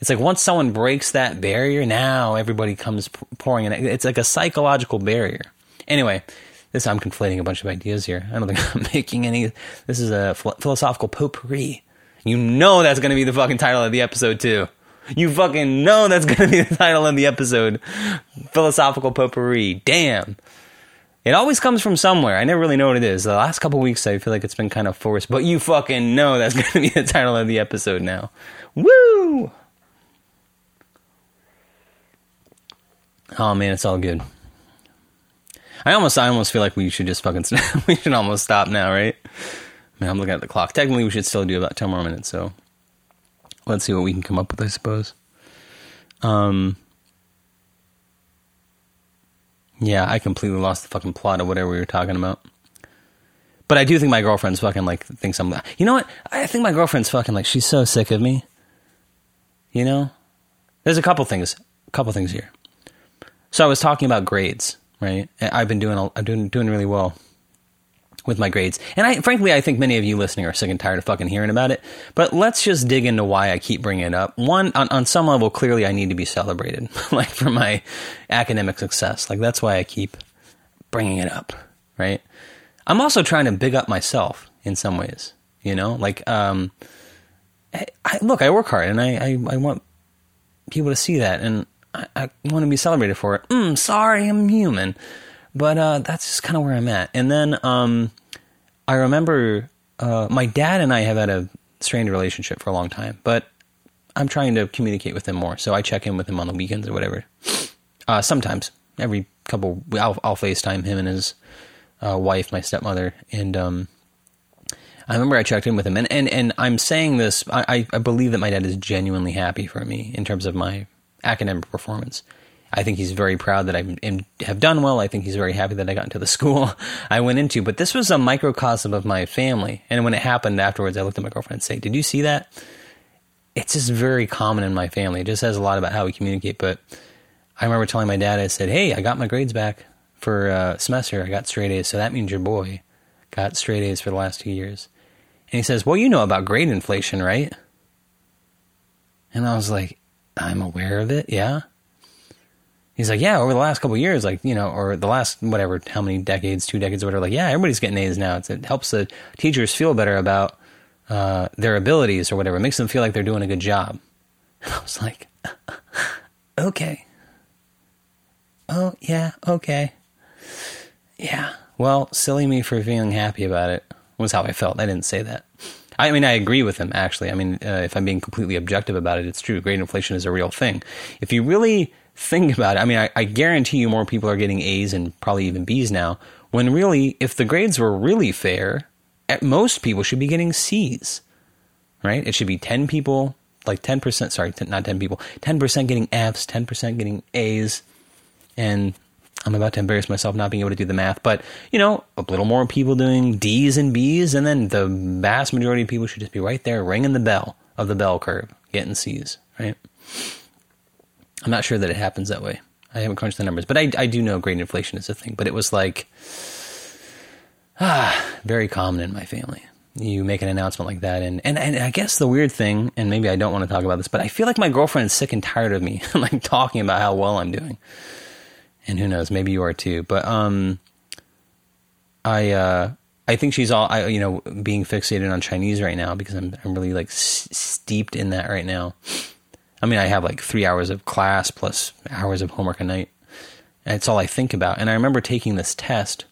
It's like once someone breaks that barrier, now everybody comes pouring in. It's like a psychological barrier. Anyway, this I'm conflating a bunch of ideas here. I don't think I'm making any. This is a philosophical potpourri. You know that's going to be the fucking title of the episode too. You fucking know that's going to be the title of the episode. Philosophical potpourri. Damn. It always comes from somewhere. I never really know what it is. The last couple weeks, I feel like it's been kind of forced, but you fucking know that's going to be the title of the episode now. Woo! Oh man, it's all good. I almost, I almost feel like we should just fucking, we should almost stop now, right? Man, I'm looking at the clock. Technically, we should still do about ten more minutes. So let's see what we can come up with. I suppose. Um. Yeah, I completely lost the fucking plot of whatever we were talking about. But I do think my girlfriend's fucking like thinks I'm. You know what? I think my girlfriend's fucking like she's so sick of me. You know, there's a couple things, a couple things here. So I was talking about grades, right? I've been doing, I'm doing doing really well with my grades. And I, frankly, I think many of you listening are sick and tired of fucking hearing about it. But let's just dig into why I keep bringing it up. One, on, on some level, clearly I need to be celebrated, like for my academic success. Like that's why I keep bringing it up, right? I'm also trying to big up myself in some ways, you know, like, um, I, I, look, I work hard and I, I, I want people to see that and I, I want to be celebrated for it. Mm, sorry, I'm human. But uh, that's just kind of where I'm at. And then um, I remember uh, my dad and I have had a strained relationship for a long time, but I'm trying to communicate with him more. So I check in with him on the weekends or whatever. Uh, sometimes, every couple, I'll, I'll FaceTime him and his uh, wife, my stepmother, and um, I remember I checked in with him, and and, and I'm saying this. I, I believe that my dad is genuinely happy for me in terms of my academic performance. I think he's very proud that I have done well. I think he's very happy that I got into the school I went into. But this was a microcosm of my family. And when it happened afterwards, I looked at my girlfriend and said, Did you see that? It's just very common in my family. It just says a lot about how we communicate. But I remember telling my dad, I said, Hey, I got my grades back for uh, semester. I got straight A's. So that means your boy got straight A's for the last two years. And he says, Well, you know about grade inflation, right? And I was like, I'm aware of it. Yeah. He's like, yeah, over the last couple years, like, you know, or the last, whatever, how many decades, two decades, or whatever, like, yeah, everybody's getting A's now. It's, it helps the teachers feel better about uh, their abilities or whatever. It makes them feel like they're doing a good job. And I was like, okay. Oh, yeah, okay. Yeah. Well, silly me for feeling happy about it was how I felt. I didn't say that. I mean, I agree with him, actually. I mean, uh, if I'm being completely objective about it, it's true. Grade inflation is a real thing. If you really think about it, I mean, I, I guarantee you more people are getting A's and probably even B's now, when really, if the grades were really fair, at most people should be getting C's, right? It should be 10 people, like 10%, sorry, not 10 people, 10% getting F's, 10% getting A's, and I'm about to embarrass myself not being able to do the math, but you know, a little more people doing D's and B's, and then the vast majority of people should just be right there ringing the bell of the bell curve, getting C's, right? I'm not sure that it happens that way. I haven't crunched the numbers, but I, I do know grade inflation is a thing. But it was like, ah, very common in my family. You make an announcement like that, and, and, and I guess the weird thing, and maybe I don't want to talk about this, but I feel like my girlfriend is sick and tired of me like talking about how well I'm doing. And who knows, maybe you are too. But um, I uh, I think she's all I you know being fixated on Chinese right now because I'm I'm really like s- steeped in that right now. I mean, I have like three hours of class plus hours of homework a night. And it's all I think about. And I remember taking this test.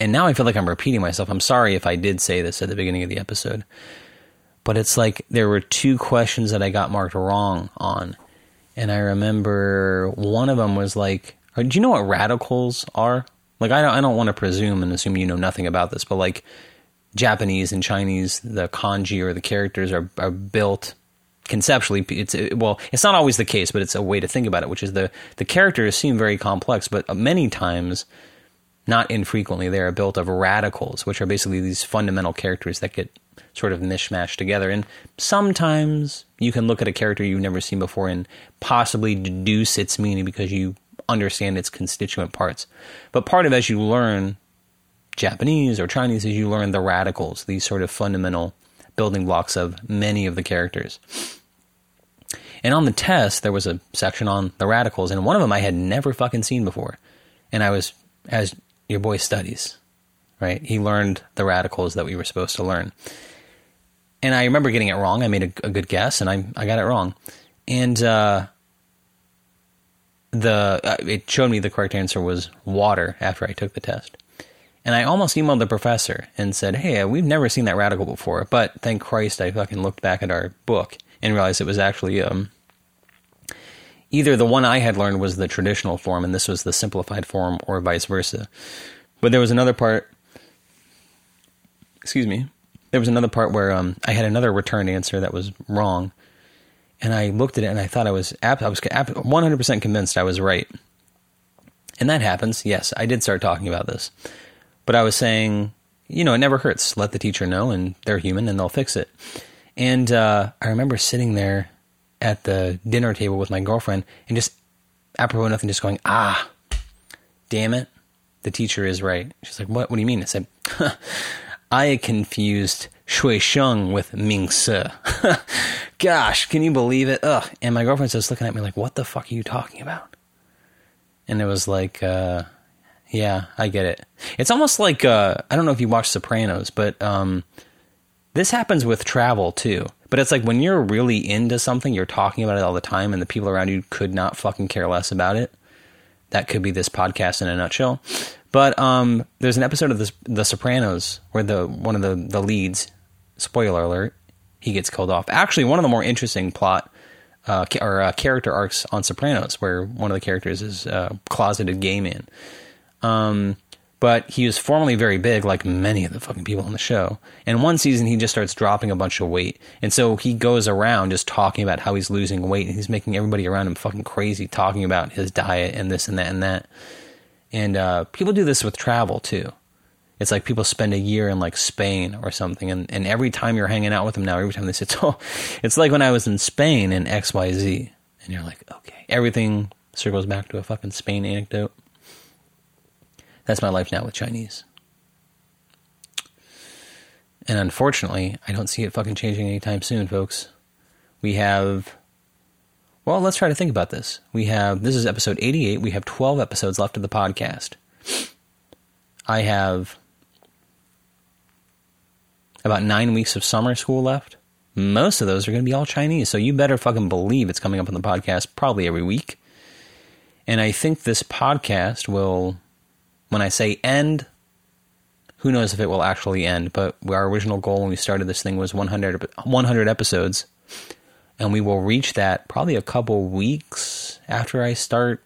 And now I feel like I'm repeating myself. I'm sorry if I did say this at the beginning of the episode. But it's like there were two questions that I got marked wrong on. And I remember one of them was like, uh, do you know what radicals are? Like, I don't, I don't want to presume and assume you know nothing about this, but like Japanese and Chinese, the kanji or the characters are, are built conceptually it's well it's not always the case but it's a way to think about it which is the the characters seem very complex but uh, many times not infrequently they are built of radicals which are basically these fundamental characters that get sort of mishmashed together. And sometimes you can look at a character you've never seen before and possibly deduce its meaning because you understand its constituent parts. But part of as you learn Japanese or Chinese as you learn the radicals these sort of fundamental building blocks of many of the characters. And on the test, there was a section on the radicals, and one of them I had never fucking seen before. And I was, as your boy studies, right? He learned the radicals that we were supposed to learn. And I remember getting it wrong. I made a, a good guess, and I, I got it wrong. And uh, the uh, it showed me the correct answer was water after I took the test. And I almost emailed the professor and said, "Hey, we've never seen that radical before." But thank Christ, I fucking looked back at our book and realized it was actually um, either the one I had learned was the traditional form and this was the simplified form, or vice versa. But there was another part. Excuse me. There was another part where um, I had another return answer that was wrong, and I looked at it and I thought I was I was 100% convinced I was right. And that happens. Yes, I did start talking about this. But I was saying, you know, it never hurts. Let the teacher know, and they're human and they'll fix it. And uh, I remember sitting there at the dinner table with my girlfriend and just, apropos nothing, just going, ah, damn it. The teacher is right. She's like, what? What do you mean? I said, I confused Shui Sheng with Ming Se. Gosh, can you believe it? Ugh. And my girlfriend's just looking at me like, what the fuck are you talking about? And it was like, uh, yeah, I get it. It's almost like, uh, I don't know if you watch Sopranos, but um, this happens with travel too. But it's like when you're really into something, you're talking about it all the time, and the people around you could not fucking care less about it. That could be this podcast in a nutshell. But um, there's an episode of The Sopranos where the one of the, the leads, spoiler alert, he gets killed off. Actually, one of the more interesting plot uh, or uh, character arcs on Sopranos, where one of the characters is a closeted gay man. Um, but he was formerly very big, like many of the fucking people on the show. And one season, he just starts dropping a bunch of weight, and so he goes around just talking about how he's losing weight, and he's making everybody around him fucking crazy, talking about his diet and this and that and that. And uh, people do this with travel too. It's like people spend a year in like Spain or something, and, and every time you're hanging out with them now, every time they say, "Oh, it's like when I was in Spain in X Y Z," and you're like, "Okay, everything circles back to a fucking Spain anecdote." That's my life now with Chinese. And unfortunately, I don't see it fucking changing anytime soon, folks. We have. Well, let's try to think about this. We have. This is episode 88. We have 12 episodes left of the podcast. I have about nine weeks of summer school left. Most of those are going to be all Chinese. So you better fucking believe it's coming up on the podcast probably every week. And I think this podcast will when I say end, who knows if it will actually end, but our original goal when we started this thing was 100, 100 episodes. And we will reach that probably a couple weeks after I start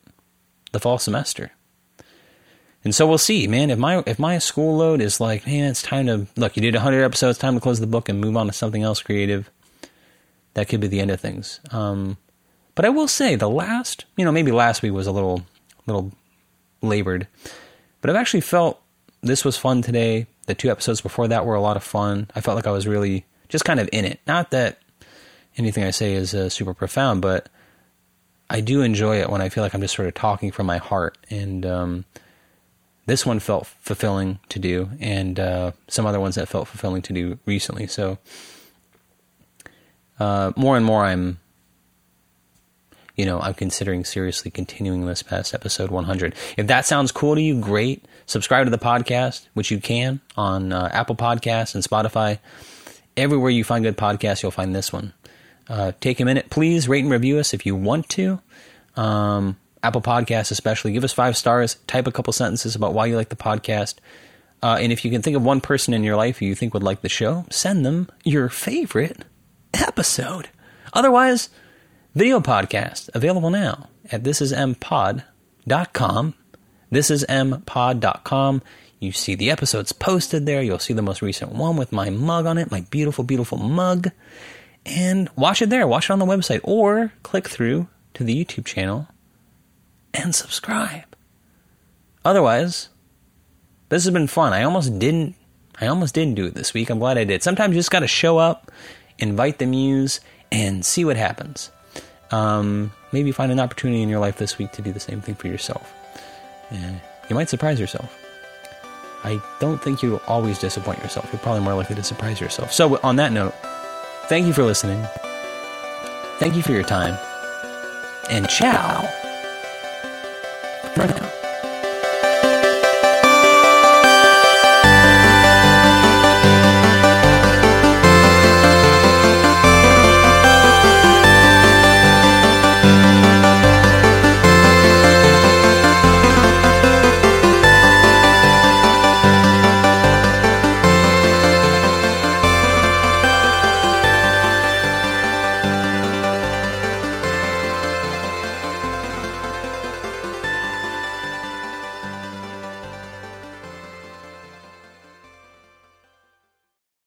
the fall semester. And so we'll see, man. If my if my school load is like, man, it's time to look. You did 100 episodes, time to close the book and move on to something else creative. That could be the end of things. Um, but I will say, the last, you know, maybe last week was a little little labored. But I've actually felt this was fun today. The two episodes before that were a lot of fun. I felt like I was really just kind of in it. Not that anything I say is uh, super profound, but I do enjoy it when I feel like I'm just sort of talking from my heart. And um, this one felt fulfilling to do, and uh, some other ones that felt fulfilling to do recently. So uh, more and more, I'm you know, I'm considering seriously continuing this past episode 100. If that sounds cool to you, great. Subscribe to the podcast, which you can on uh, Apple Podcasts and Spotify. Everywhere you find good podcasts, you'll find this one. Uh, take a minute, please rate and review us if you want to. Um, Apple Podcasts, especially, give us five stars. Type a couple sentences about why you like the podcast. Uh, and if you can think of one person in your life who you think would like the show, send them your favorite episode. Otherwise, Video podcast available now at thisismpod.com. Thisismpod.com. You see the episodes posted there. You'll see the most recent one with my mug on it, my beautiful, beautiful mug. And watch it there. Watch it on the website or click through to the YouTube channel and subscribe. Otherwise, this has been fun. I almost didn't I almost didn't do it this week. I'm glad I did. Sometimes you just got to show up, invite the muse, and see what happens um, maybe find an opportunity in your life this week to do the same thing for yourself. And you might surprise yourself. I don't think you will always disappoint yourself. You're probably more likely to surprise yourself. So, on that note, thank you for listening. Thank you for your time. And ciao. For now.